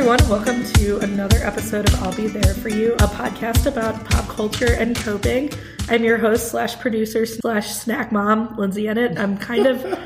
everyone. Welcome to another episode of I'll Be There For You, a podcast about pop culture and coping. I'm your host slash producer slash snack mom, Lindsay Ennett. I'm kind of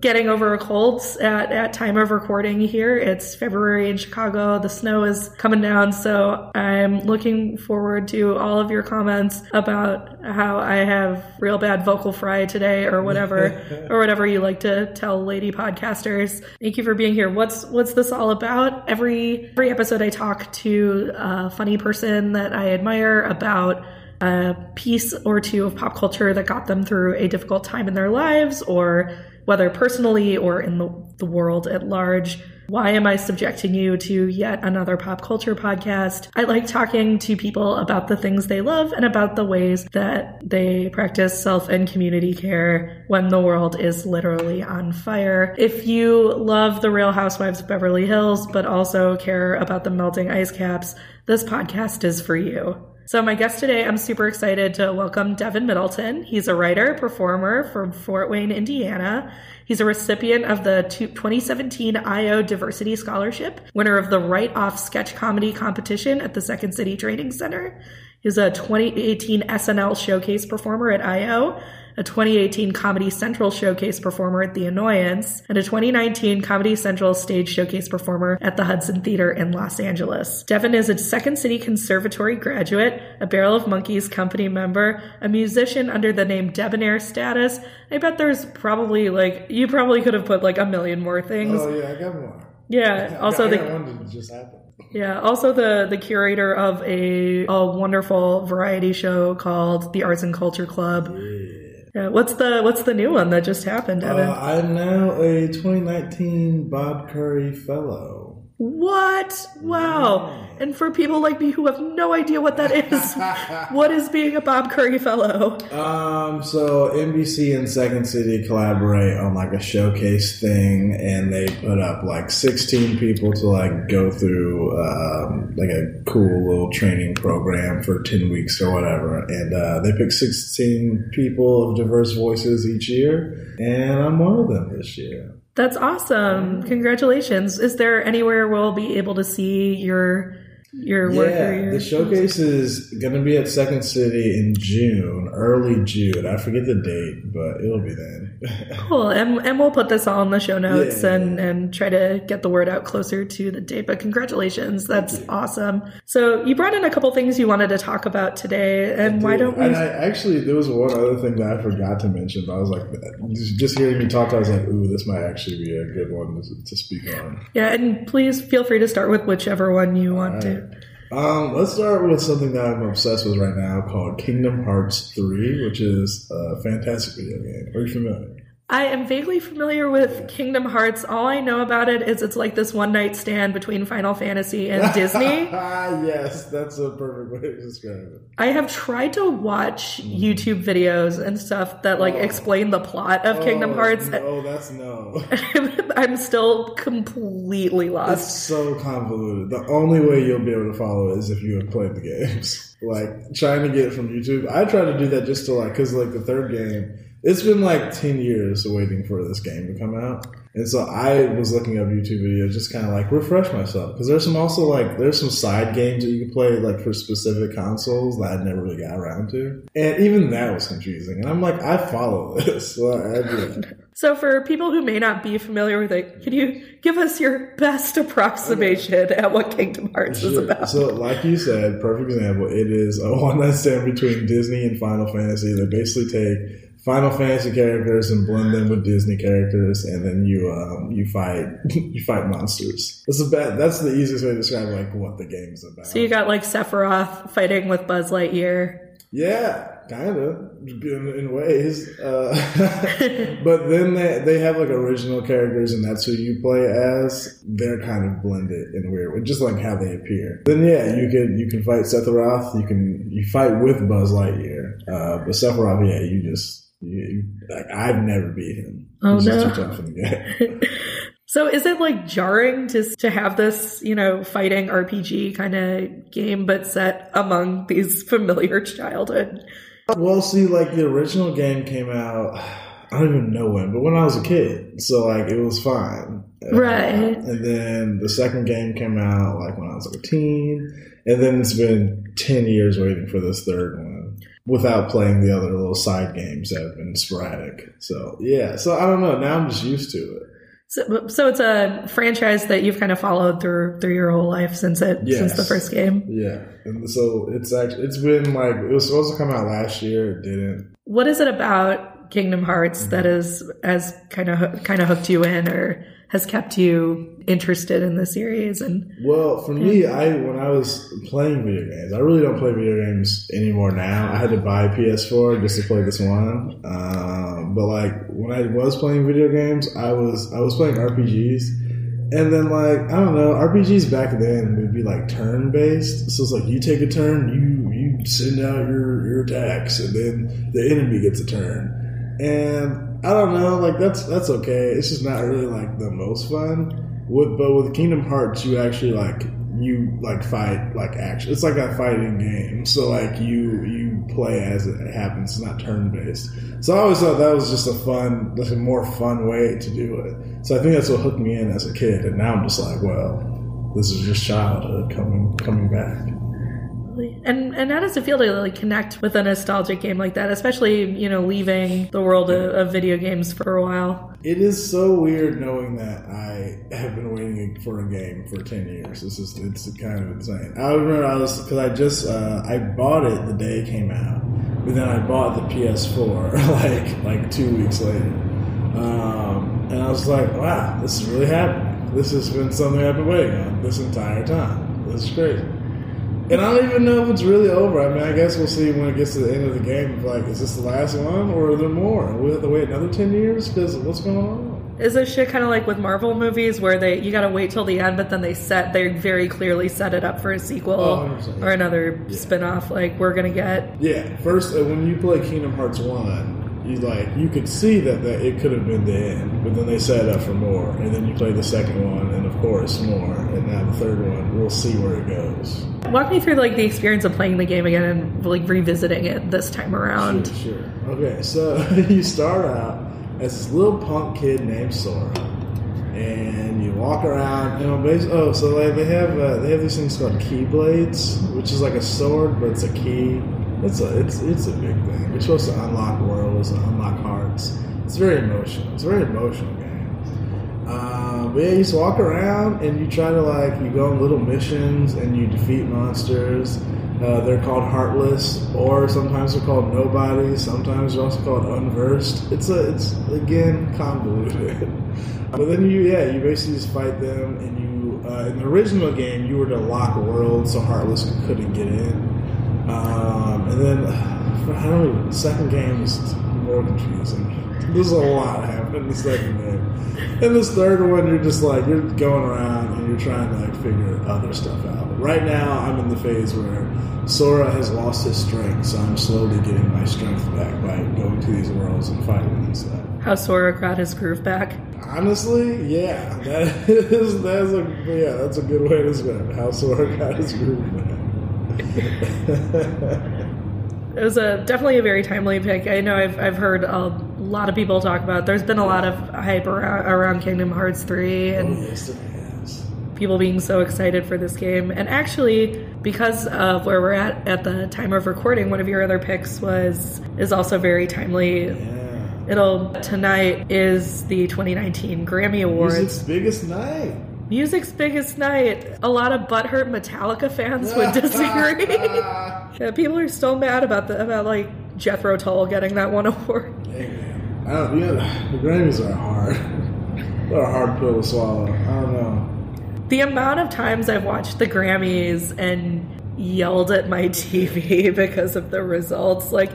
getting over a cold at, at time of recording here. It's February in Chicago. The snow is coming down, so I'm looking forward to all of your comments about how I have real bad vocal fry today or whatever, or whatever you like to tell lady podcasters. Thank you for being here. What's what's this all about? Every every episode I talk to a funny person that I admire about a piece or two of pop culture that got them through a difficult time in their lives, or whether personally or in the, the world at large. Why am I subjecting you to yet another pop culture podcast? I like talking to people about the things they love and about the ways that they practice self and community care when the world is literally on fire. If you love The Real Housewives of Beverly Hills, but also care about the melting ice caps, this podcast is for you. So, my guest today, I'm super excited to welcome Devin Middleton. He's a writer, performer from Fort Wayne, Indiana. He's a recipient of the 2017 IO Diversity Scholarship, winner of the Write Off Sketch Comedy Competition at the Second City Training Center. He's a 2018 SNL Showcase performer at IO, a 2018 Comedy Central Showcase performer at The Annoyance, and a 2019 Comedy Central Stage Showcase performer at the Hudson Theater in Los Angeles. Devin is a Second City Conservatory graduate, a Barrel of Monkeys company member, a musician under the name Debonair Status. I bet there's probably like, you probably could have put like a million more things. Oh, yeah, I got more. Yeah, also the. one just happened. Yeah, also the the curator of a, a wonderful variety show called the Arts and Culture Club. Yeah, what's the what's the new one that just happened, Devin? Uh, I'm now a 2019 Bob Curry Fellow. What? Wow! And for people like me who have no idea what that is, what is being a Bob Curry Fellow? Um, so NBC and Second City collaborate on like a showcase thing, and they put up like 16 people to like go through um, like a cool little training program for 10 weeks or whatever. And uh, they pick 16 people of diverse voices each year, and I'm one of them this year. That's awesome! Congratulations! Is there anywhere we'll be able to see your your work? Yeah, your- the showcase is going to be at Second City in June, early June. I forget the date, but it'll be then. Cool, and and we'll put this all in the show notes Yeah. and and try to get the word out closer to the date. But congratulations, that's awesome. So you brought in a couple things you wanted to talk about today, and why don't we? And I actually, there was one other thing that I forgot to mention. But I was like, just- hearing you talk, I was like, ooh, this might actually be a good one to, to speak on. yeah, and please feel free to start with whichever one you want to. Um, let's start with something that I'm obsessed with right now called Kingdom Hearts 3, which is a fantastic video game. Are you familiar? I am vaguely familiar with Kingdom Hearts. All I know about it is it's like this one night stand between Final Fantasy and Disney. Ah, yes, that's a perfect way to describe it. I have tried to watch YouTube videos and stuff that like explain the plot of Kingdom Oh, Hearts. No, that's no. I'm still completely lost. It's so convoluted. The only way you'll be able to follow it is if you have played the games. like trying to get it from YouTube. I try to do that just to like because like the third game. It's been like ten years waiting for this game to come out, and so I was looking up YouTube videos just kind of like refresh myself because there's some also like there's some side games that you can play like for specific consoles that I never really got around to, and even that was confusing. And I'm like, I follow this. So I, I do it. So, for people who may not be familiar with it, can you give us your best approximation at what Kingdom Hearts is Sure. about? So, like you said, perfect example. It is a one night stand between Disney and Final Fantasy. They basically take Final Fantasy characters and blend them with Disney characters, and then you um, you fight you fight monsters. That's the bad. That's the easiest way to describe like what the game's about. so, you got like Sephiroth fighting with Buzz Lightyear. Yeah, kind of in, in ways. Uh, but then they they have like original characters, and that's who you play as. They're kind of blended in a weird way, just like how they appear. Then yeah, you can you can fight Sephiroth. You can you fight with Buzz Lightyear. Uh, but Sephiroth, yeah, you just you, like I've never beat him. Oh, He's no. tough. So, is it like jarring to to have this, you know, fighting RPG kind of game, but set among these familiar childhood? Well, see, like the original game came out. I don't even know when, but when I was a kid, so like it was fine. Uh, right. And then the second game came out like when I was like a teen, and then it's been ten years waiting for this third one without playing the other little side games that have been sporadic. So yeah, so I don't know. Now I'm just used to it. So, so it's a franchise that you've kind of followed through through your whole life since it Yes. since the first game. Yeah, and so it's actually it's been like it was supposed to come out last year. It didn't. What is it about Kingdom Hearts that is has kind of kind of hooked you in or has kept you interested in the series? And Well, for me, I when I was playing video games, I really don't play video games anymore now. I had to buy a PS4 just to play this one. Um, but like when I was playing video games, I was I was playing RPGs, and then like I don't know, RPGs back then would be like turn based. So it's like you take a turn, you you send out your your attacks, and then the enemy gets a turn. And I don't know, like that's that's okay. It's just not really like the most fun. With but with Kingdom Hearts, you actually like you like fight like action. It's like a fighting game. So like you you play as it happens, it's not turn based. So I always thought that was just a fun, like a more fun way to do it. So I think that's what hooked me in as a kid. And now I'm just like, well, this is just childhood coming coming back. And and how does it feel to like connect with a nostalgic game like that, especially you know leaving the world of, of video games for a while? It is so weird knowing that I have been waiting for a game for ten years. This is it's kind of insane. I remember I was because I just uh, I bought it the day it came out, but then I bought the PS4 like like two weeks later, um, and I was like, wow, this is really happening. This has been something I've been waiting on this entire time. This is crazy. And I don't even know if it's really over. I mean, I guess we'll see when it gets to the end of the game. Like, is this the last one, or are there more? We have to wait another ten years because what's going on? Is this shit kind of like with Marvel movies where they you gotta wait till the end, but then they set they very clearly set it up for a sequel Oh, or another spin-off like we're gonna get Yeah, first uh, when you play Kingdom Hearts one, you like you could see that, that it could have been the end, but then they set it up for more, and then you play the second one, and of course more, and now the third one. We'll see where it goes. Walk me through like the experience of playing the game again and like revisiting it this time around. Sure, sure. Okay, so you start out as this little punk kid named Sora, and you walk around. You know, basically, oh, so like they have uh, they have these things called keyblades, which is like a sword, but it's a key. It's a it's it's a big thing. You're supposed to unlock worlds and unlock hearts. It's very emotional. It's a very emotional game. Uh, but yeah, you just walk around and you try to like you go on little missions and you defeat monsters. Uh, they're called heartless, or sometimes they're called nobodies. Sometimes they're also called unversed. It's a it's again convoluted. but then you yeah you basically just fight them and you uh, in the original game you were to lock worlds so heartless couldn't get in. Um, and then I don't even. The second game is more confusing. There's a lot happening in the second game. And this third one, you're just like you're going around and you're trying to like figure other stuff out. Right now, I'm in the phase where Sora has lost his strength, so I'm slowly getting my strength back by going to these worlds and fighting and stuff. How Sora got his groove back. Honestly, yeah, that is that's a yeah, that's a good way to describe it. How Sora got his groove back. It was a definitely a very timely pick. I know I've I've heard a lot of people talk about. it. There's been a lot of hype around, around Kingdom Hearts three and oh, yes, people being so excited for this game. And actually, because of where we're at at the time of recording, one of your other picks was is also very timely. Yeah. It'll tonight is the 2019 Grammy Awards. Music's biggest night. Music's biggest night. A lot of butthurt Metallica fans would disagree. yeah, people are still mad about the about like Jethro Tull getting that one award. Hey, man. I don't, know, the Grammys are hard. They're a hard pill to swallow. I don't know. The amount of times I've watched the Grammys and yelled at my TV because of the results, like,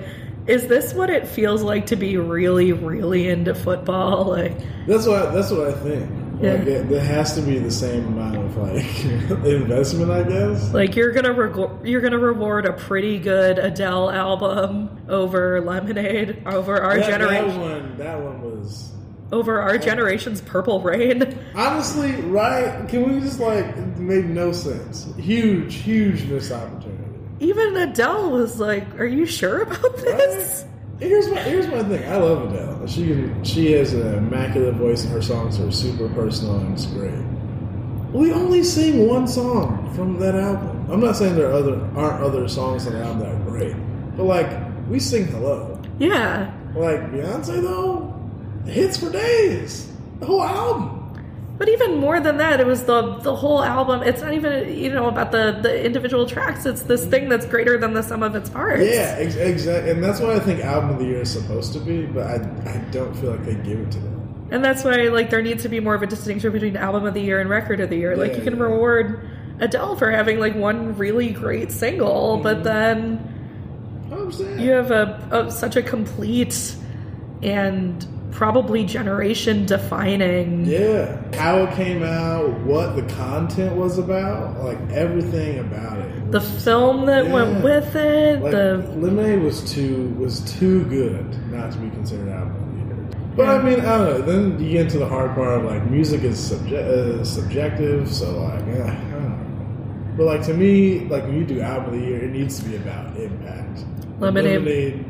is this what it feels like to be really, really into football? Like, That's what that's what I think. Yeah. Like it, there has to be the same amount of like investment, I guess. like you're gonna rego- you're gonna reward a pretty good Adele album over Lemonade, over our that, generation, that one, that one was over our generation's Purple Rain. honestly right. Can we just like it made no sense? Huge, huge missed opportunity. Even Adele was like, "Are you sure about this?" Here's my here's my thing. I love Adele. She can she has an immaculate voice, and her songs are super personal and it's great. We only sing one song from that album. I'm not saying there are other aren't other songs on the album that are great, but like we sing "Hello." Yeah. Like Beyonce though, hits for days. The whole album. But even more than that, it was the the whole album. It's not even you know about the the individual tracks. It's this thing that's greater than the sum of its parts. Yeah, ex- exactly. And that's what I think album of the year is supposed to be. But I I don't feel like they give it to them. And that's why like there needs to be more of a distinction between album of the year and record of the year. Like Yeah, you can yeah. reward Adele for having like one really great single, Mm-hmm. but then you have a, a such a complete and probably generation defining Yeah, how it came out, what the content was about, like everything about it. the film that went with it, Like the Lemonade was too was too good not to be considered album of the year. But I mean, I don't know. Then you get into the hard part of like music is subje- uh, subjective, so like, eh, I don't know. But like to me, like when you do album of the year, it needs to be about impact. Lemonade-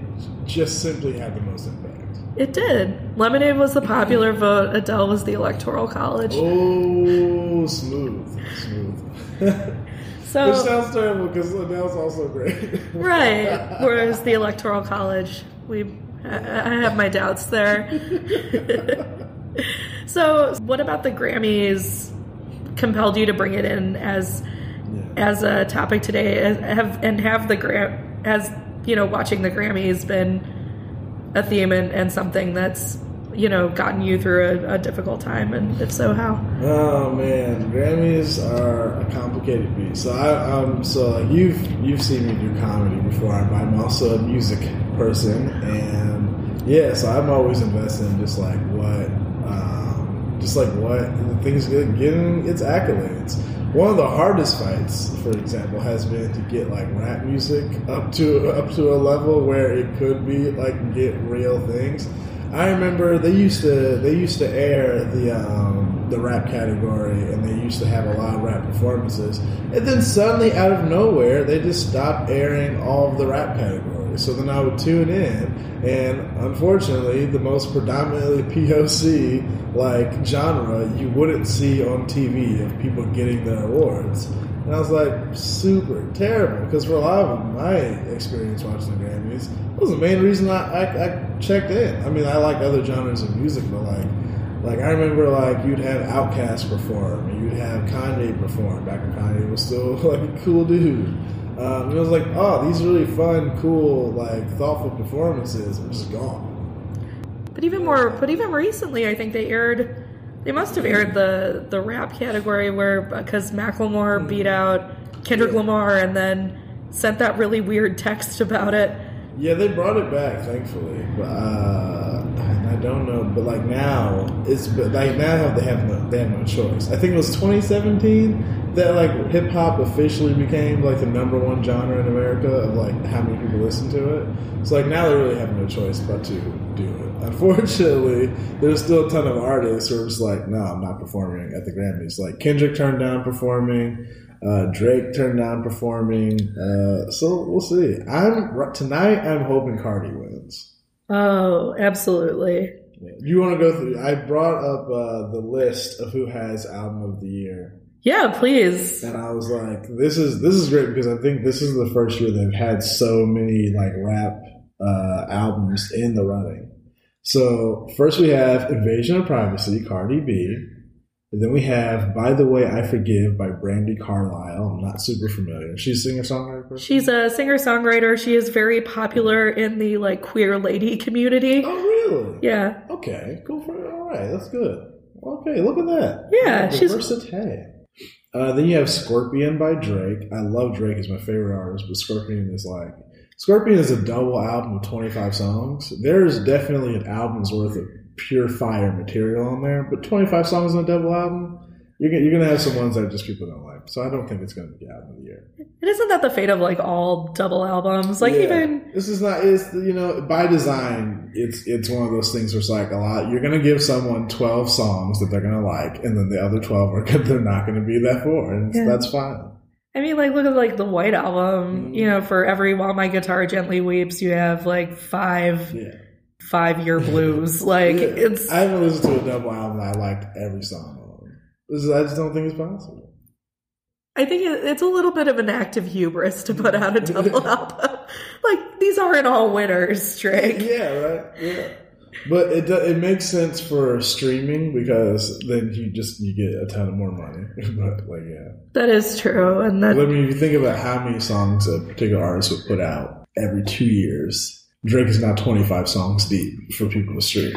just simply had the most impact. It did. Lemonade was the popular vote. Adele was the electoral college. Oh, smooth, smooth. So Which sounds terrible because Adele's also great. Right. Whereas the Electoral College, we, I I have my doubts there. so, what about the Grammys compelled you to bring it in as as a topic today? Have and have the Gram as you know, watching the Grammys been a theme and, and something that's you know gotten you through a, a difficult time, and if so, how? Oh man, Grammys are a complicated beast. So I, um, so like you've you've seen me do comedy before, I'm also a music person, and yeah, so I'm always invested in just like what, um, just like what the things get getting its accolades. One of the hardest fights, for example, has been to get like rap music up to up to a level where it could be like get real things. I remember they used to they used to air the um, the rap category, and they used to have a lot of rap performances. And then suddenly, out of nowhere, they just stopped airing all of the rap categories. So then I would tune in, and unfortunately, the most predominantly POC like genre you wouldn't see on TV of people getting their awards. And I was like, super terrible. Because for a lot of my experience watching the Grammys, was the main reason I, I, I checked in. I mean, I like other genres of music, but like, like I remember like you'd have Outkast perform, and you'd have Kanye perform back when Kanye was still like a cool dude. Um, it was like, oh, these really fun, cool, like thoughtful performances are just gone. But even more, but even recently, I think they aired. They must have aired the the rap category where because Macklemore beat out Kendrick. Lamar and then sent that really weird text about it. Yeah, they brought it back, thankfully. But uh, I don't know. But like now, it's like now they have no they have no choice. I think it was 2017 that like hip hop officially became like the number one genre in America of like how many people listen to it. So like now they really have no choice but to do it. Unfortunately, there's still a ton of artists who are just like, no, I'm not performing at the Grammys. Like Kendrick turned down performing. Uh, Drake turned down performing. Uh, so we'll see. I'm tonight. I'm hoping Cardi wins. Oh, absolutely. You want to go through? I brought up uh, the list of who has album of the year, Yeah, please. and I was like, "This is this is great because I think this is the first year they've had so many like rap uh, albums in the running." So first we have "Invasion of Privacy," Cardi B. And then we have "By the Way I Forgive" by Brandi Carlile. I'm not super familiar. She's a singer songwriter. She's a singer songwriter. She is very popular in the like queer lady community. Oh, really? Yeah, Okay, cool for all right. That's good. Okay, look at that. Yeah, she's- Diversity. Uh, then you have Scorpion by Drake. I love Drake; is my favorite artist, but Scorpion is like Scorpion is a double album of twenty five songs. There's definitely an album's worth of pure fire material on there, but twenty five songs on a double album, you're gonna, you're gonna have some ones that just people don't like. So I don't think it's gonna be album of the year. and isn't that the fate of like all double albums? Like Yeah. even this is not it's you know by design it's it's one of those things where it's like a lot you're gonna give someone 12 songs that they're gonna like and then the other 12 are they're not gonna be that for and Yeah. that's fine I mean, like, look at like the White Album. You mm. know, for every "While My Guitar Gently Weeps," you have like five Yeah. Five year blues. Like, Yeah. it's I haven't listened to a double album that I liked every song on. I just don't think it's possible. I think it's a little bit of an act of hubris to put out a double album. Like, these aren't all winners, Drake. Yeah, right. Yeah, but it it makes sense for streaming because then you just you get a ton of more money. but like, yeah, That is true, and I that mean, if you think about how many songs a particular artist would put out every two years, Drake is now twenty five songs deep for people to stream.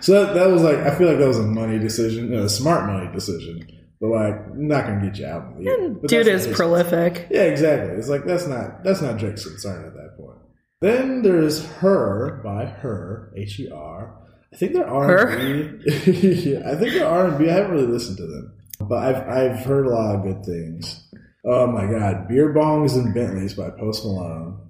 So that, that was like I feel like that was a money decision, a smart money decision. But like, not gonna get you out of the year. But dude is not prolific. Yeah, exactly. It's like that's not that's not Drake's concern at that point. Then there's her by her H E R. I think they're R and B. Yeah, I think they're R and B. I haven't really listened to them, but I've I've heard a lot of good things. Oh my god, beer bongs and Bentleys by Post Malone.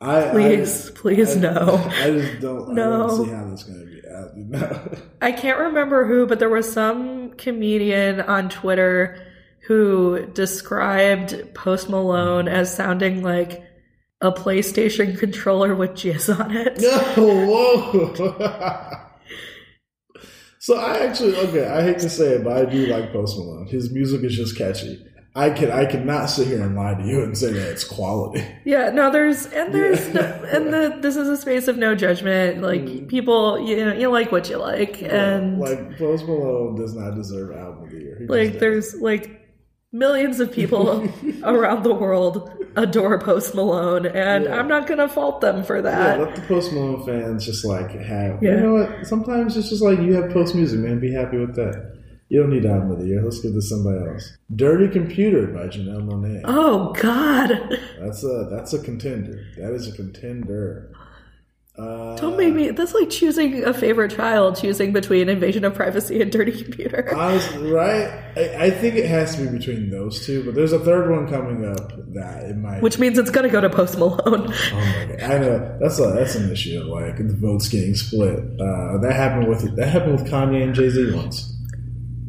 I I- Please, please, I- no. I just don't. I No. don't see how this gonna be out. No. I can't remember who, but there was some comedian on Twitter who described Post Malone as sounding like a PlayStation controller with jizz on it. No, whoa. so I actually okay. I hate to say it, but I do like Post Malone. His music is just catchy. I can I cannot sit here and lie to you and say that it's quality. Yeah, no, there's and there's Yeah. no, and the this is a space of no judgment. Like Mm. people, you know, you like what you like, and like, like Post Malone does not deserve album of the year. He doesn't. there's like millions of people around the world adore Post Malone, and Yeah. I'm not gonna fault them for that. yeah, let the Post Malone fans just like have. Yeah. You know what? Sometimes it's just like you have Post music, man. Be happy with that. You don't need album of the year. Let's give this to somebody else. Dirty Computer by Janelle Monae. Oh God! That's a that's a contender. That is a contender. Uh, Don't make me. That's like choosing a favorite child, choosing between Invasion of Privacy and Dirty Computer. Honestly, right? I, I think it has to be between those two, but there's a third one coming up that it might. Which means it's gonna go to Post Malone. oh my god, I know that's a that's an issue. Like the votes getting split. Uh, that happened with that happened with Kanye and Jay Z once.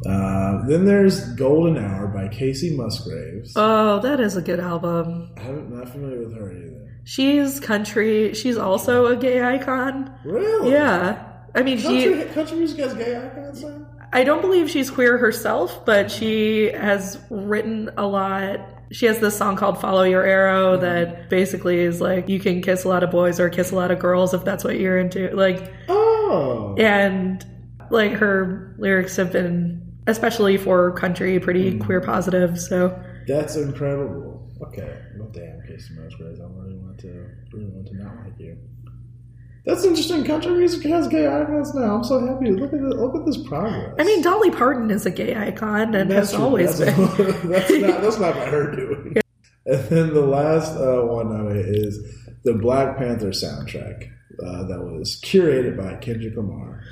Uh, then there's Golden Hour by Kacey Musgraves. Oh, that is a good album. I'm not familiar with her either. She's country. She's also a gay icon. Really? Yeah. I mean, she. Country, country music has gay icons now? I don't believe she's queer herself, but she has written a lot. She has this song called Follow Your Arrow that basically is like you can kiss a lot of boys or kiss a lot of girls if that's what you're into. Like, Oh. and like her lyrics have been, especially for country, pretty queer positive. So, That's incredible. Okay. Well, damn, Kacey Musgraves. I really want to, really want to not like you. That's interesting. Country music has gay icons now. I'm so happy. Look at the, look at this progress. I mean, Dolly Parton is a gay icon and has true. always that's, been. that's not that's not by her doing. And then the last uh, one on it is the Black Panther soundtrack uh, that was curated by Kendrick Lamar.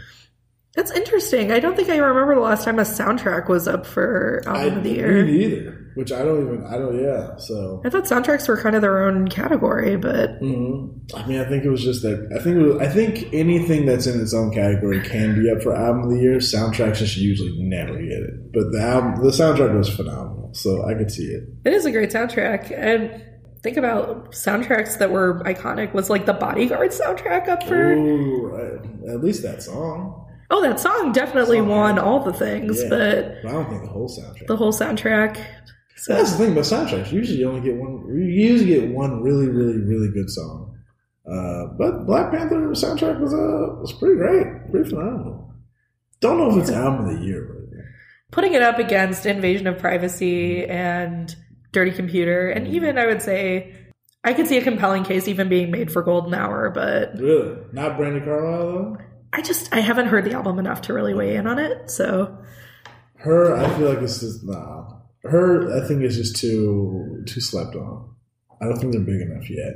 That's interesting. I don't think I remember the last time a soundtrack was up for I album of the year. me neither. Which I don't even. I don't. Yeah. So. I thought soundtracks were kind of their own category, but hmm I mean, I think it was just that. I think it was, I think anything that's in its own category can be up for album of the year. Soundtracks just usually never get it, but the album, the soundtrack was phenomenal, so I could see it. it is a great soundtrack. And think about soundtracks that were iconic. Was like the Bodyguard soundtrack up for? Ooh, right. At least that song. Oh, that song definitely Song won all the things, Yeah. but But I don't think the whole soundtrack. the whole soundtrack. So That's the thing about soundtracks. Usually, you only get one. You usually get one really, really, really good song. Uh, but Black Panther soundtrack was uh was pretty great, pretty phenomenal. Don't know if it's album of the year. Right? putting it up against Invasion of Privacy and Dirty Computer, and even I would say I could see a compelling case even being made for Golden Hour, but Really, not Brandi Carlile though. I just I haven't heard the album enough to really weigh in on it. So Her, I feel like it's just nah. Her, I think is just too too slept on. I don't think they're big enough yet.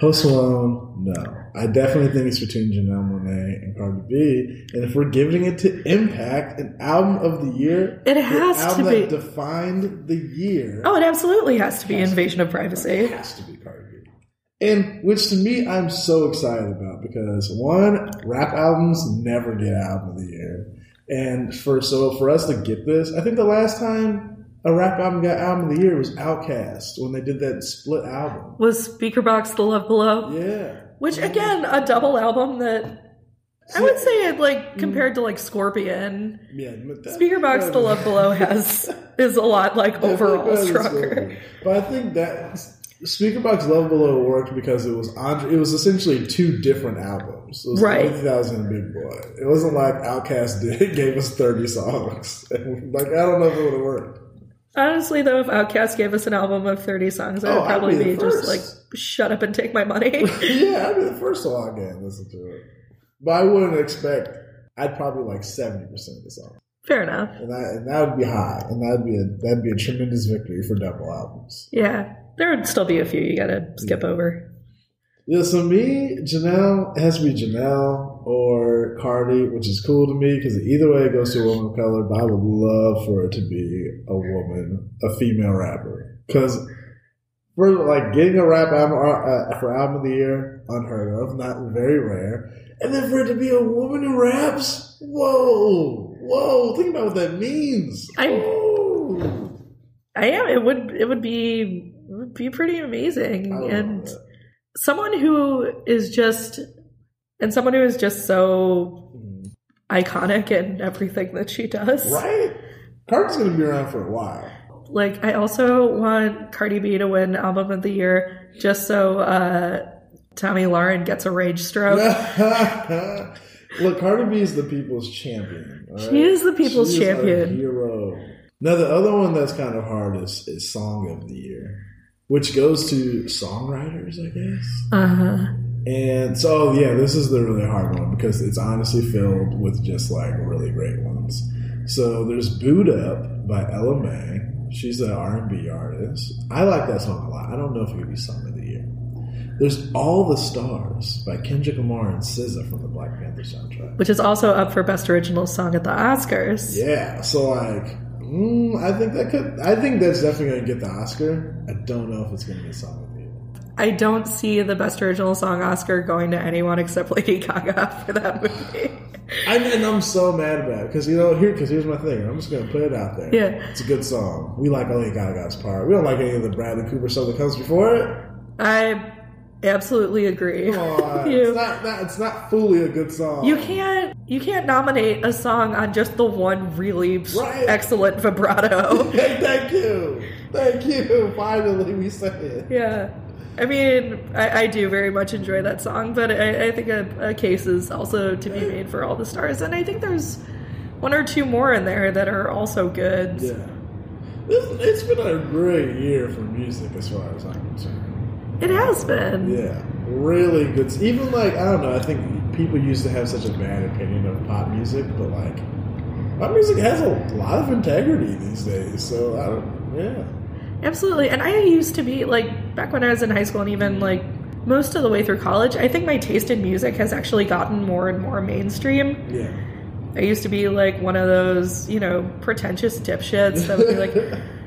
Post Malone, no. I definitely think it's between Janelle Monae and Cardi B. And if we're giving it to Impact, an album of the year, It has to be. that defined the year. oh, it absolutely has to be Has to Invasion of Privacy. It has to be Cardi B. And which to me, I'm so excited about because one, rap albums never get album of the year. And for so for us to get this, I think the last time a rap album got album of the year was Outkast when they did that split album. Was Speakerboxxx The Love Below? Yeah. Which again, a double album that I would say it like mm-hmm. compared to like Scorpion, Yeah. that- Speakerboxxx The Love Below has is a lot like overall stronger. But I think that Speakerboxxx Love Below worked because it was Andre, it was essentially two different albums. It was Right. 2000 Big Boi. It wasn't like Outkast did gave us 30 songs. like I don't know if it would have worked. Honestly, though, if Outkast gave us an album of 30 songs, I would Oh, I'd probably be be just like, shut up and take my money. yeah, I'd be the first to log in and listen to it. But I wouldn't expect. I'd probably like 70 percent of the songs, Fair enough. and that and that would be high, and that'd be a that'd be a tremendous victory for double albums. Yeah. There would still be a few you gotta skip over. Yeah, so me, Janelle, it has to be Janelle or Cardi, which is cool to me because either way it goes to a woman of color, but I would love for it to be a woman, a female rapper. Because for like getting a rap album uh, for album of the year, unheard of, not very rare. And then for it to be a woman who raps, whoa, whoa, think about what that means. I- Whoa. I am. It would. It would be. Would be pretty amazing, love and someone who is just, and someone who is just so iconic in everything that she does. Right? Cardi's to be around for a while. Like, I also want Cardi B to win Album of the Year, just so uh, Tomi Lahren gets a rage stroke. Look, Cardi B is the people's champion. right? She is the people's She champion. hero. Now, the other one that's kind of hard is, is Song of the Year, which goes to songwriters, I guess. Uh huh. And so, yeah, this is the really hard one because it's honestly filled with just like really great ones. So there's "Boo'd Up" by Ella Mai. She's an R&B artist. I like that song a lot. I don't know if it would be song of the year. There's "All the Stars" by Kendrick Lamar and SZA from the Black Panther soundtrack. Which is also up for Best Original Song at the Oscars. Yeah, so like, mm, I think that could. I think that's definitely gonna get the Oscar. I don't know if it's gonna be a song of the year. I don't see the Best Original Song Oscar going to anyone except Lady Gaga for that movie. I, and I'm so mad about it because you know here because here's my thing. I'm just gonna put it out there. Yeah. it's a good song. We like Lady Gaga's part. We don't like any of the Bradley Cooper stuff that comes before it. I absolutely agree. On, You- it's not, it's not fully a good song. You can't you can't nominate a song on just the one really Right. excellent vibrato. Thank you, thank you. Finally, we said it. yeah. I mean, I, I do very much enjoy that song, but I, I think a, a case is also to be made for all the stars, and I think there's one or two more in there that are also good. Yeah, this, it's been a great year for music as far as I'm concerned. It has been. Yeah, really good. Even like I don't know. I think people used to have such a bad opinion of pop music, but like pop music has a lot of integrity these days. So I don't. Yeah. Absolutely. And I used to be like back when I was in high school and even like most of the way through college, I think my taste in music has actually gotten more and more mainstream. Yeah. I used to be like one of those, you know, pretentious dipshits that would be like,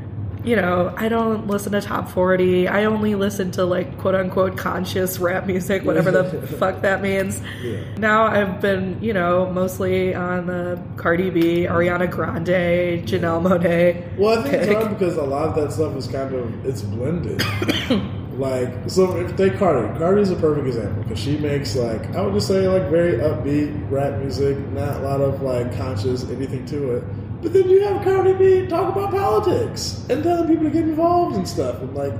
you know, I don't listen to top 40. I only listen to like quote unquote conscious rap music, whatever the fuck that means. Yeah. Now I've been, you know, mostly on the Cardi B, Ariana Grande, Janelle Monae. Well, I think it's pick. hard because a lot of that stuff is kind of it's blended. like, so if they Cardi, Cardi's a perfect example because she makes like I would just say like very upbeat rap music, not a lot of like conscious anything to it. But then you have Cardi B talk about politics and telling people to get involved and stuff, and like,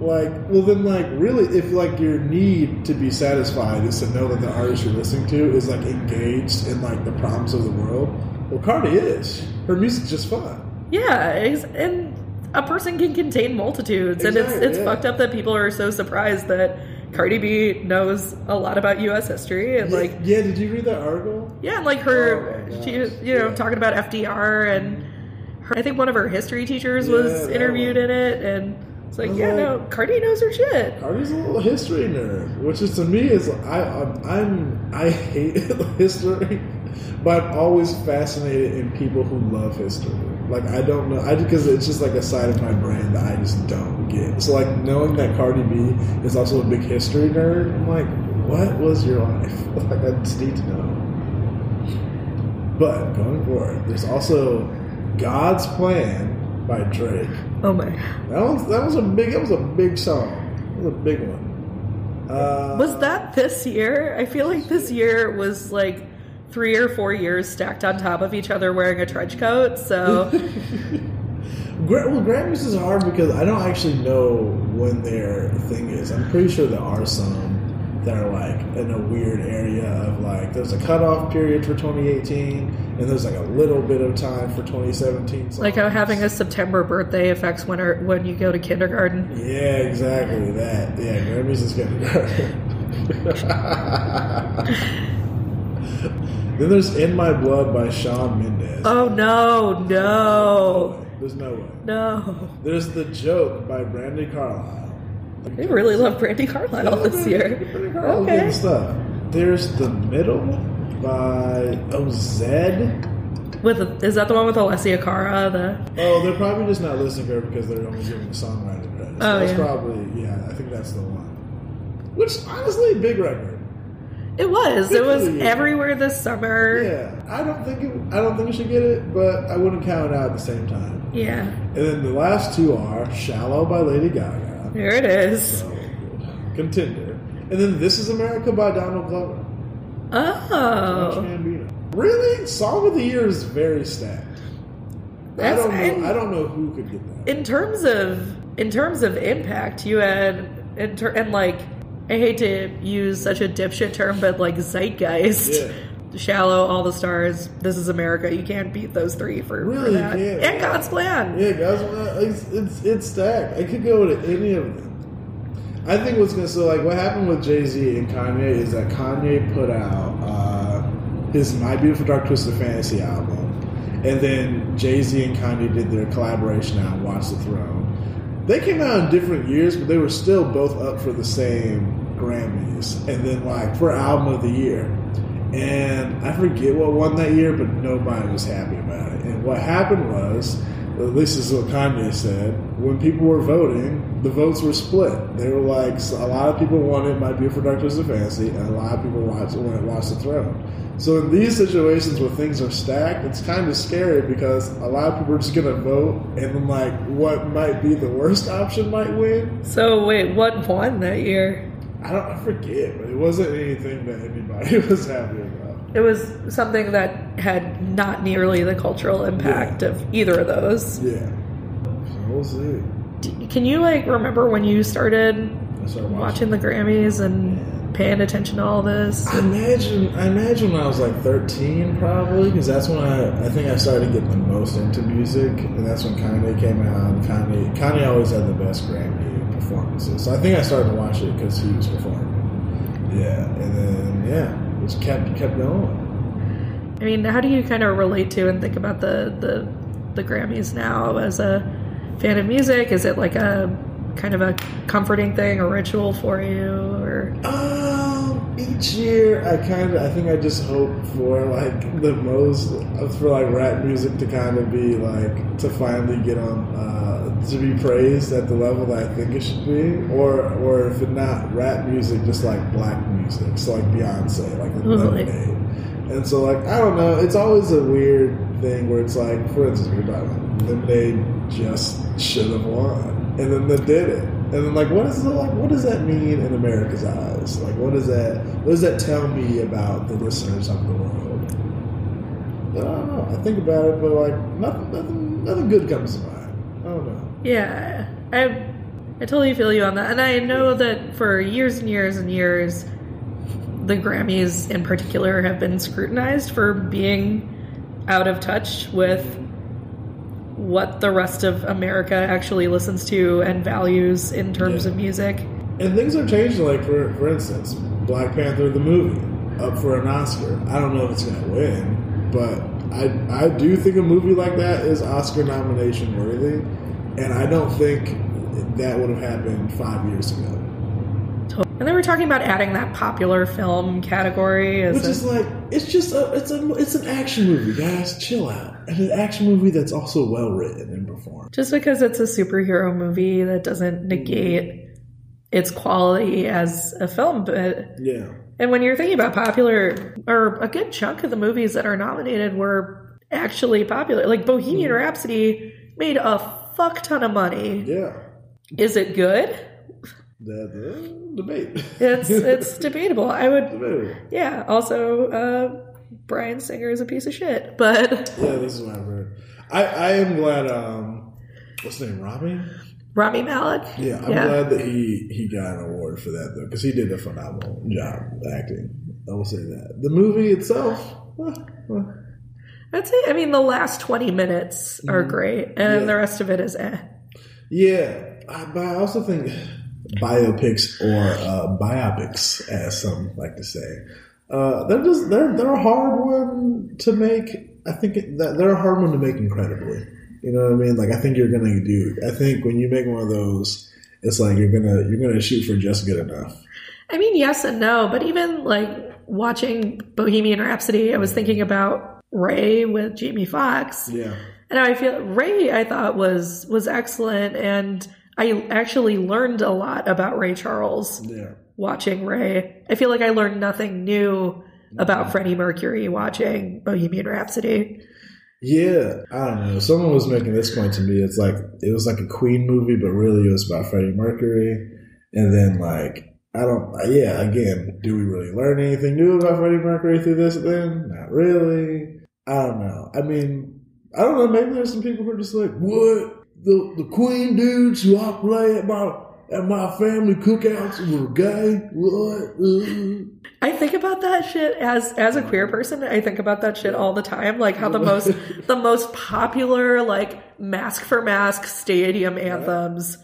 like, well, then like really, if like your need to be satisfied is to know that the artist you're listening to is like engaged in like the problems of the world, well, Cardi is. Her music's just fun. Yeah, ex- and a person can contain multitudes, and it's it's yeah. fucked up that people are so surprised that Cardi B knows a lot about U.S. history and like yeah, did you read that article? yeah, and like her, Oh she was you know yeah. talking about FDR and her, I think one of her history teachers was Yeah, interviewed in it, and it's like yeah, like- no, Cardi knows her shit. Cardi's a little history nerd, which is to me is I I'm, I'm I hate history, but I'm always fascinated in people who love history. Like I don't know, I because it's just like a side of my brain that I just don't get. So like knowing that Cardi B is also a big history nerd, I'm like, what was your life? Like I just need to know. But going forward, there's also God's Plan by Drake. Oh my. That was that was a big that was a big song. It was a big one. Uh, Was that this year? I feel like this year was like three or four years stacked on top of each other wearing a trench coat. So well, Grammys is hard because I don't actually know when their thing is. I'm pretty sure there are some that are like in a weird area of like there's a cutoff period for 2018 and there's like a little bit of time for 2017. like how having a September birthday affects when or, when you go to kindergarten. Yeah, exactly that. Yeah, Grammys is getting Then there's In My Blood by Shawn Mendes. Oh no, no, There's no way. no. There's The Joke by Brandi Carlile. They really love Brandi Carlile this year. Brandi Carlile's Okay. getting stuff. There's The Middle by Oh Zedd. With is that the one with Alessia Cara? The Oh, they're probably just not listening to her because they're only giving the songwriting credits. Oh, that's yeah. probably yeah. I think that's the one. Which honestly, big record. It was it was everywhere this summer. Yeah, I don't think it, I don't think it should get it, but I wouldn't count it out at the same time. Yeah, And then the last two are "Shallow" by Lady Gaga, there it is. so contender, and then "This Is America" by Donald Glover. Oh, Really, song of the year is very stacked. I don't know. I don't know who could get that. in terms of in terms of impact, you had in ter- and like I hate to use such a dipshit term, but like zeitgeist. Yeah. Shallow, all the stars. This is America. You can't beat those three for, for Really, that. yeah. And God's plan. Yeah, guys, uh, it's, it's it's stacked. I could go to any of them. I think what's gonna so like what happened with Jay Z and Kanye is that Kanye put out uh, his My Beautiful Dark Twisted Fantasy album, and then Jay Z and Kanye did their collaboration album Watch the Throne. They came out in different years, but they were still both up for the same Grammys, and then like for album of the year. And I forget what won that year, but nobody was happy about it. And what happened was, at least this is what Kanye said, when people were voting, the votes were split. They were like, a lot of people wanted My Beautiful Dark Twisted Fantasy, and a lot of people watched, wanted Watch the Throne. So in these situations where things are stacked, it's kind of scary because a lot of people are just going to vote, and then like what might be the worst option might win. So wait, what won that year? I don't, I forget, but it wasn't anything that anybody was happy about. It was something that had not nearly the cultural impact Yeah. of either of those. Yeah. So we'll see. D- Can you like remember when you started started watching the Grammys and paying attention to all this? I imagine. I imagine when I was like thirteen, probably, because that's when I. I think I started getting the most into music, and that's when Kanye came out. Kanye, Kanye always had the best Grammy performances. So I think I started to watch it because he was performing. Yeah, and then yeah, just kept kept going. I mean, how do you kind of relate to and think about the the the Grammys now as a fan of music? Is it like a kind of a comforting thing, a ritual for you, or Um, each year I kind of, I think I just hope for like the most, for like rap music to kind of be like, to finally get on, uh, to be praised at the level that I think it should be. Or, or if it not rap music, just like black music. So like Beyonce, like Really? Mm-hmm. Lemonade. And so like, I don't know, it's always a weird thing where it's like, for instance, we're talking about Lemonade just should have won. And then they did it. And then like what is it like what does that mean in America's eyes? Like what does that what does that tell me about the listeners of the world? I don't know. I think about it, but like nothing nothing nothing good comes to mind. I don't know. yeah, I I totally feel you on that, and I know that for years and years and years, the Grammys in particular have been scrutinized for being out of touch with what the rest of America actually listens to and values in terms Yeah. of music. And things are changing, like for for instance, Black Panther the movie up for an Oscar. I don't know if it's gonna win, but I I do think a movie like that is Oscar nomination worthy. And I don't think that would have happened five years ago. And then we're talking about adding that popular film category as Which a- is like it's just a it's a it's an action movie, guys. Chill out. And an action movie that's also well written and performed. just because it's a superhero movie that doesn't negate its quality as a film but Yeah. and when you're thinking about popular or a good chunk of the movies that are nominated were actually popular like bohemian mm-hmm. rhapsody made a fuck ton of money. Yeah. Is it good? That uh, debate. It's it's debatable. I would Debatable. yeah. Also, uh, Bryan Singer is a piece of shit, but Yeah, this is what I've heard. I, I am glad. Um, what's his name? Robbie. Rami Malek. Yeah, I'm glad that he he got an award for that though, because he did a phenomenal job acting. I will say that. The movie itself. I'd say. I mean, the last twenty minutes are great, and Mm-hmm. Yeah. the rest of it is eh. yeah, I, but I also think biopics or uh, biopics, as some like to say, uh, they're just they're they're a hard one to make. I think that they're a hard one to make incredibly. You know what I mean? Like I think you're gonna do. I think when you make one of those, it's like you're gonna you're gonna shoot for just good enough. I mean, yes and no, but even like watching Bohemian Rhapsody, I was thinking about Ray with Jamie Foxx. Yeah. and I feel Ray I thought was was excellent, and I actually learned a lot about Ray Charles Yeah. watching Ray. I feel like I learned nothing new about mm-hmm. Freddie Mercury watching Bohemian Rhapsody. Yeah, I don't know. Someone was making this point to me. It's like it was like a Queen movie, but really it was about Freddie Mercury. And then like I don't. Yeah, again, do we really learn anything new about Freddie Mercury through this? Then not really. I don't know. I mean, I don't know. Maybe there's some people who are just like, what the the Queen dudes who I play at my at my family cookouts were gay. What? Uh. I think about that shit as as a queer person. I think about that shit all the time. Like how the most the most popular like mask for mask stadium anthems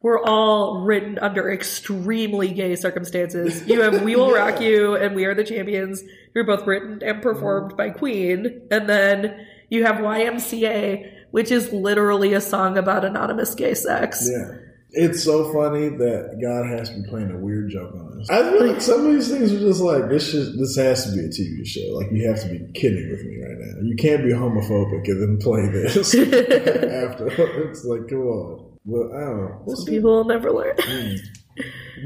were all written under extremely gay circumstances. You have "We Will Yeah. Rock You" and "We Are the Champions." Who are both written and performed by Queen, and then you have YMCA, which is literally a song about anonymous gay sex. Yeah. It's so funny that God has me playing a weird joke on us. I feel like some of these things are just like this. Should, this has to be a TV show. Like you have to be kidding with me right now. You can't be homophobic and then play this after. It's like come on. Well, I don't know. See. People will never learn. Mm.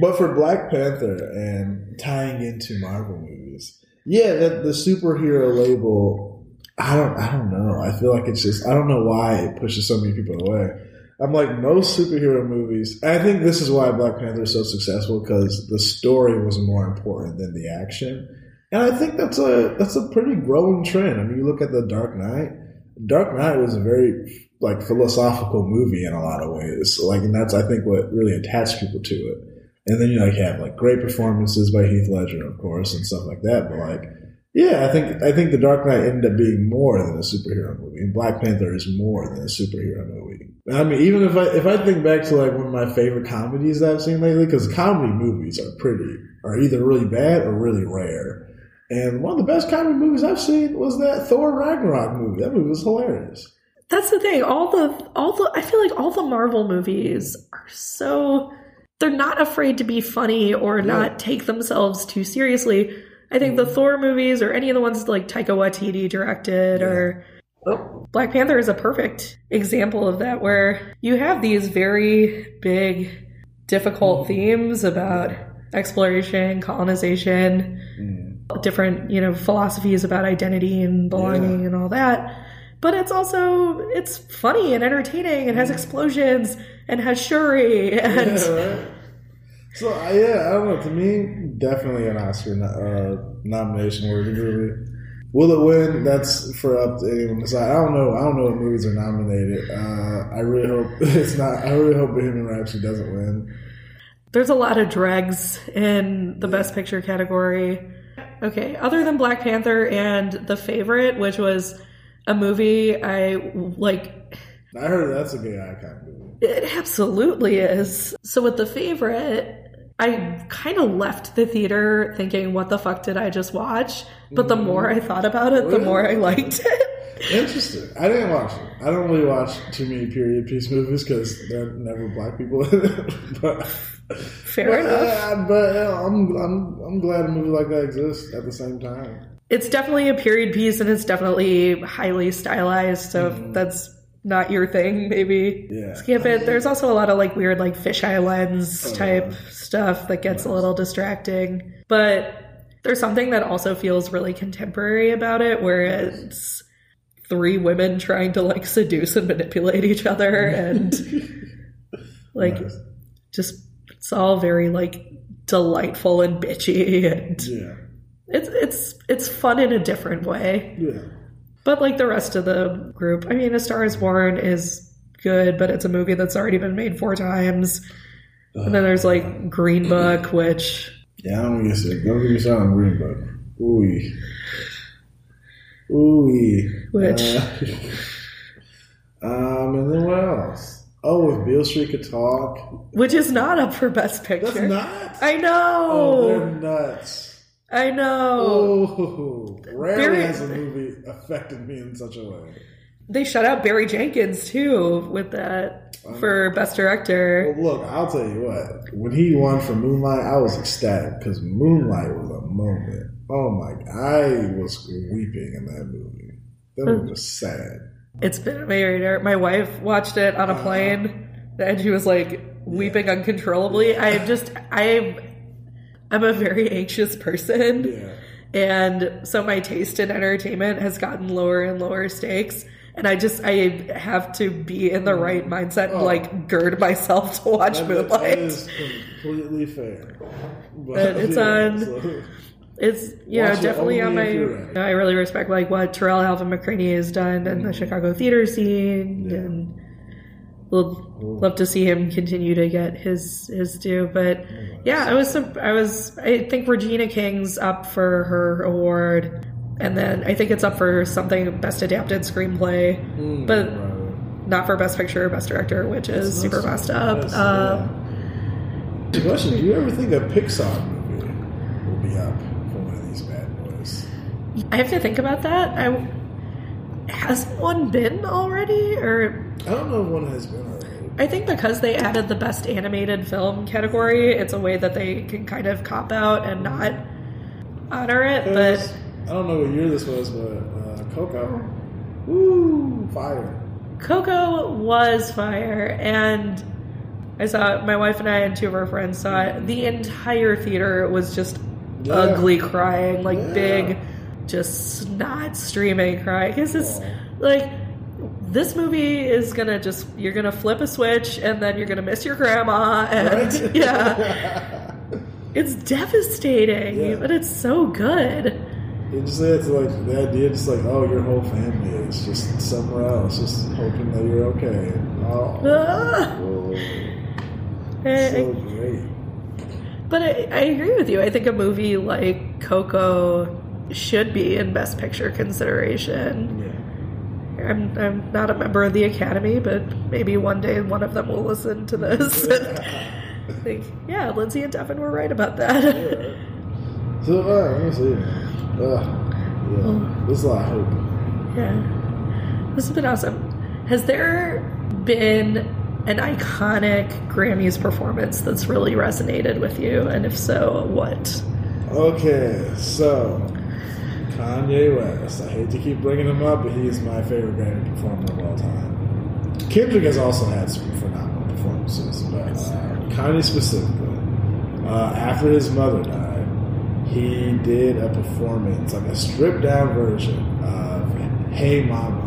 But for Black Panther and tying into Marvel movies, yeah, that the superhero label, I don't, I don't know. I feel like it's just, I don't know why it pushes so many people away. I'm like most superhero movies. I think this is why Black Panther is so successful because the story was more important than the action, and I think that's a that's a pretty growing trend. I mean, you look at the Dark Knight. Dark Knight was a very like philosophical movie in a lot of ways. Like, and that's I think what really attached people to it. And then you like have like great performances by Heath Ledger, of course, and stuff like that. But like, yeah, I think I think The Dark Knight ended up being more than a superhero movie, and Black Panther is more than a superhero movie. I mean, even if I if I think back to like one of my favorite comedies that I've seen lately, because comedy movies are pretty are either really bad or really rare. And one of the best comedy movies I've seen was that Thor Ragnarok movie. That movie was hilarious. That's the thing. All the all the I feel like all the Marvel movies are so they're not afraid to be funny or not take themselves too seriously. I think the mm-hmm. Thor movies or any of the ones like Taika Waititi directed or oh, Black Panther is a perfect example of that where you have these very big difficult mm-hmm. themes about exploration, colonization, mm. different, you know, philosophies about identity and belonging Yeah. and all that. But it's also it's funny and entertaining and has explosions and has Shuri and Yeah, right? So uh, yeah, I don't know. To me, definitely an Oscar uh, nomination worthy movie. Will it win? That's for up to anyone to decide. I don't know. I don't know what movies are nominated. Uh, I really hope it's not. I really hope Bohemian Rhapsody doesn't win. there's a lot of dregs in the best picture category. Okay, other than Black Panther and The Favorite, which was a movie I like I heard that's a gay icon movie. It absolutely is. So with the favorite, I kind of left the theater thinking, what the fuck did I just watch? But the more I thought about it, the more I liked it. Interesting. I didn't watch it. I don't really watch too many period piece movies because there are never black people in it. but Fair enough. Yeah, but uh, I'm I'm I'm glad a movie like that exists at the same time. It's definitely a period piece and it's definitely highly stylized. So if mm-hmm. that's not your thing, maybe Yeah. skip it. There's also a lot of like weird, like fisheye lens oh, type stuff that gets a little distracting. But there's something that also feels really contemporary about it where it's three women trying to like seduce and manipulate each other and like Nice. just it's all very like delightful and bitchy and Yeah. It's it's it's fun in a different way. Yeah. But like the rest of the group, I mean, A Star Is Born is good, but it's a movie that's already been made four times. And then there's like Green Book, which Yeah, I don't get sick. Don't get me started on Green Book. Ooh. Ooh. Which? Uh, um, and then what else? Oh, if Beale Street could talk. which is not up for Best Picture. That's not. I know. Oh, they're nuts. I know. Oh, rarely Very- has a movie affected me in such a way. They shut out Barry Jenkins too with that for Best Director. Well, look, I'll tell you what. When he won for Moonlight, I was ecstatic because Moonlight was a moment. Oh my! I was weeping in that movie. That movie was sad. It's been a minute. My wife watched it on a uh-huh. plane, and she was like weeping uncontrollably. I just, I, I'm a very anxious person, Yeah. and so my taste in entertainment has gotten lower and lower stakes. And I just, I have to be in the right mindset and Oh. like gird myself to watch That- that Moonlight. is completely fair. But, But it's on- so- It's you know Watch it definitely on my. if. I really respect like what Tarell Alvin McCraney has done in Mm. the Chicago theater scene, Yeah. and we'll love to see him continue to get his his due. But yeah, I was I was I think Regina King's up for her award, and then I think it's up for something best adapted screenplay, Mm, but right. not for best picture or best director, which is super That's- messed up. that's- Uh, yeah. Question: Do you ever think a Pixar movie will be up for one of these bad boys? I have to think about that. I has one been already, or I don't know if one has been already. I think because they added the best animated film category, it's a way that they can kind of cop out and not honor it. But I don't know what year this was, but uh, Coco, woo, fire. Coco was fire, and I saw it, my wife and I and two of our friends saw it. The entire theater was just Yeah. ugly crying, like Yeah. big, just snot streaming crying. Because it's like this movie is gonna just you're gonna flip a switch and then you're gonna miss your grandma and Right? yeah, it's devastating, Yeah. but it's so good. It just it's like the idea, just like oh, your whole family is just somewhere else, just hoping that you're okay. Oh, Ah. so great. But I, I agree with you. I think a movie like Coco should be in Best Picture consideration. Yeah. I'm, I'm not a member of the Academy, but maybe one day one of them will listen to this and think, yeah, Lindsay and Devin were right about that. So uh, let me see. Uh, yeah, there's a lot of hope. yeah. This has been awesome. Has there been an iconic Grammys performance that's really resonated with you? And if so, what? Okay, so Kanye West. I hate to keep bringing him up, but he is my favorite Grammy performer of all time. Kendrick has also had some phenomenal performances, but uh, Kanye specifically. Uh, after his mother died, he did a performance, like a stripped down version of "Hey Mama."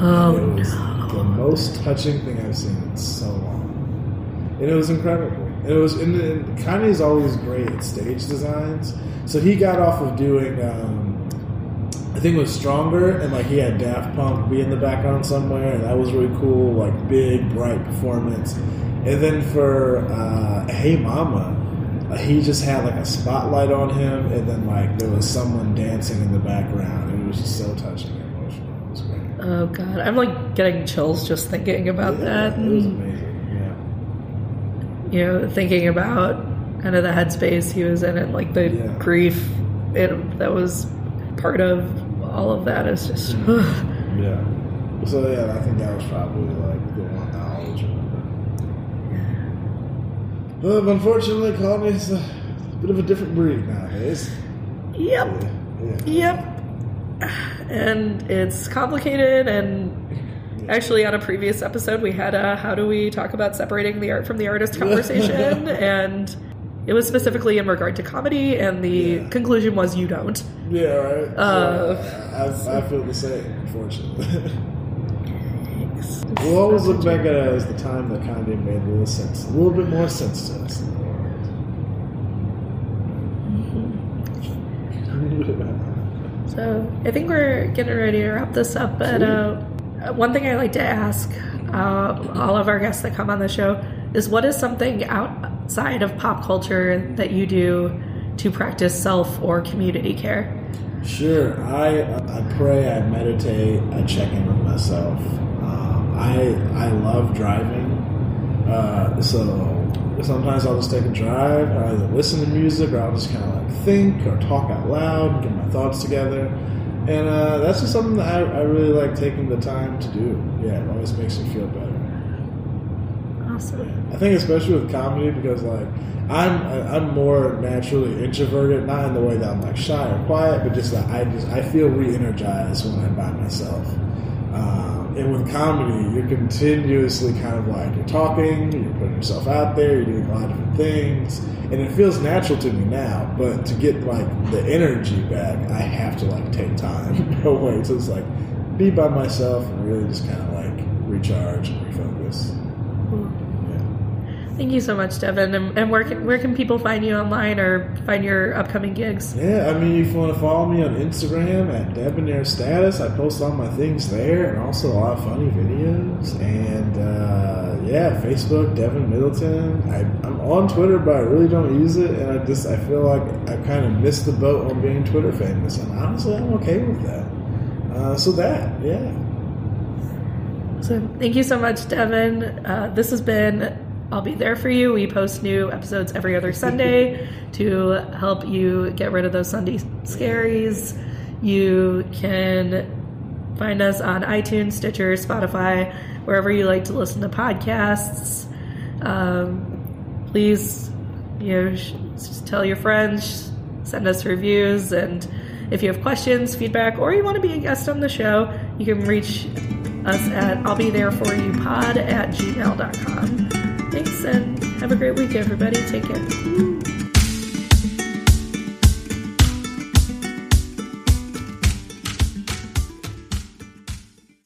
Oh, it was the most touching thing I've seen in so long, and it was incredible. And it was, and, and Kanye's always great at stage designs, so he got off of doing, um, I think it was Stronger, and like he had Daft Punk be in the background somewhere, and that was really cool, like big bright performance. And then for uh, Hey Mama, uh, he just had like a spotlight on him, and then like there was someone dancing in the background. and It was just so touching and emotional. It was great. Oh god, I'm like getting chills just thinking about Yeah, that. It was and, amazing. you know, thinking about kind of the headspace he was in and like the Yeah. grief it, that was part of all of that is just Yeah. So yeah, I think that was probably like the one I always remember. But unfortunately, Kanye's a bit of a different breed nowadays. yep Yeah. yeah. yep and it's complicated and actually on a previous episode we had a how do we talk about separating the art from the artist conversation and it was specifically in regard to comedy, and the Yeah. conclusion was you don't. Yeah, right. Uh, So, I, I feel the same, unfortunately. we'll always look back at it as the time that Kanye made a little sense, a little bit more sense to us. So I think we're getting ready to wrap this up. But uh, one thing I like to ask uh, all of our guests that come on the show is what is something outside of pop culture that you do to practice self or community care? Sure. I I pray. I meditate. I check in with myself. Um, I I love driving. Uh, so sometimes I'll just take a drive. I either listen to music or I'll just kind of like think or talk out loud, get my thoughts together. And uh, that's just something that I, I really like taking the time to do. Yeah, it always makes me feel better. I think especially with comedy because like I'm I'm more naturally introverted, not in the way that I'm like shy or quiet, but just that I just I feel re-energized when I'm by myself. Um, and with comedy, you're continuously kind of like you're talking, you're putting yourself out there, you're doing a lot of different things, and it feels natural to me now. But to get like the energy back, I have to like take time away. So it's like be by myself and really just kind of like recharge and refocus. Thank you so much, Devin. And, and where can where can people find you online or find your upcoming gigs? Yeah, I mean, if you want to follow me on Instagram at Debonair Status, I post all my things there and also a lot of funny videos. And uh, yeah, Facebook, Devin Middleton. I, I'm on Twitter, but I really don't use it. And I just, I feel like I kind of missed the boat on being Twitter famous. And honestly, I'm okay with that. Uh, so that, yeah. So thank you so much, Devin. Uh, this has been I'll Be There For You. We post new episodes every other Sunday to help you get rid of those Sunday scaries. You can find us on iTunes, Stitcher, Spotify, wherever you like to listen to podcasts. Um, please, you know, sh- just tell your friends, send us reviews, and if you have questions, feedback, or you want to be a guest on the show, you can reach us at I'll be there for you pod at gmail.com. Thanks and have a great week, everybody. Take care.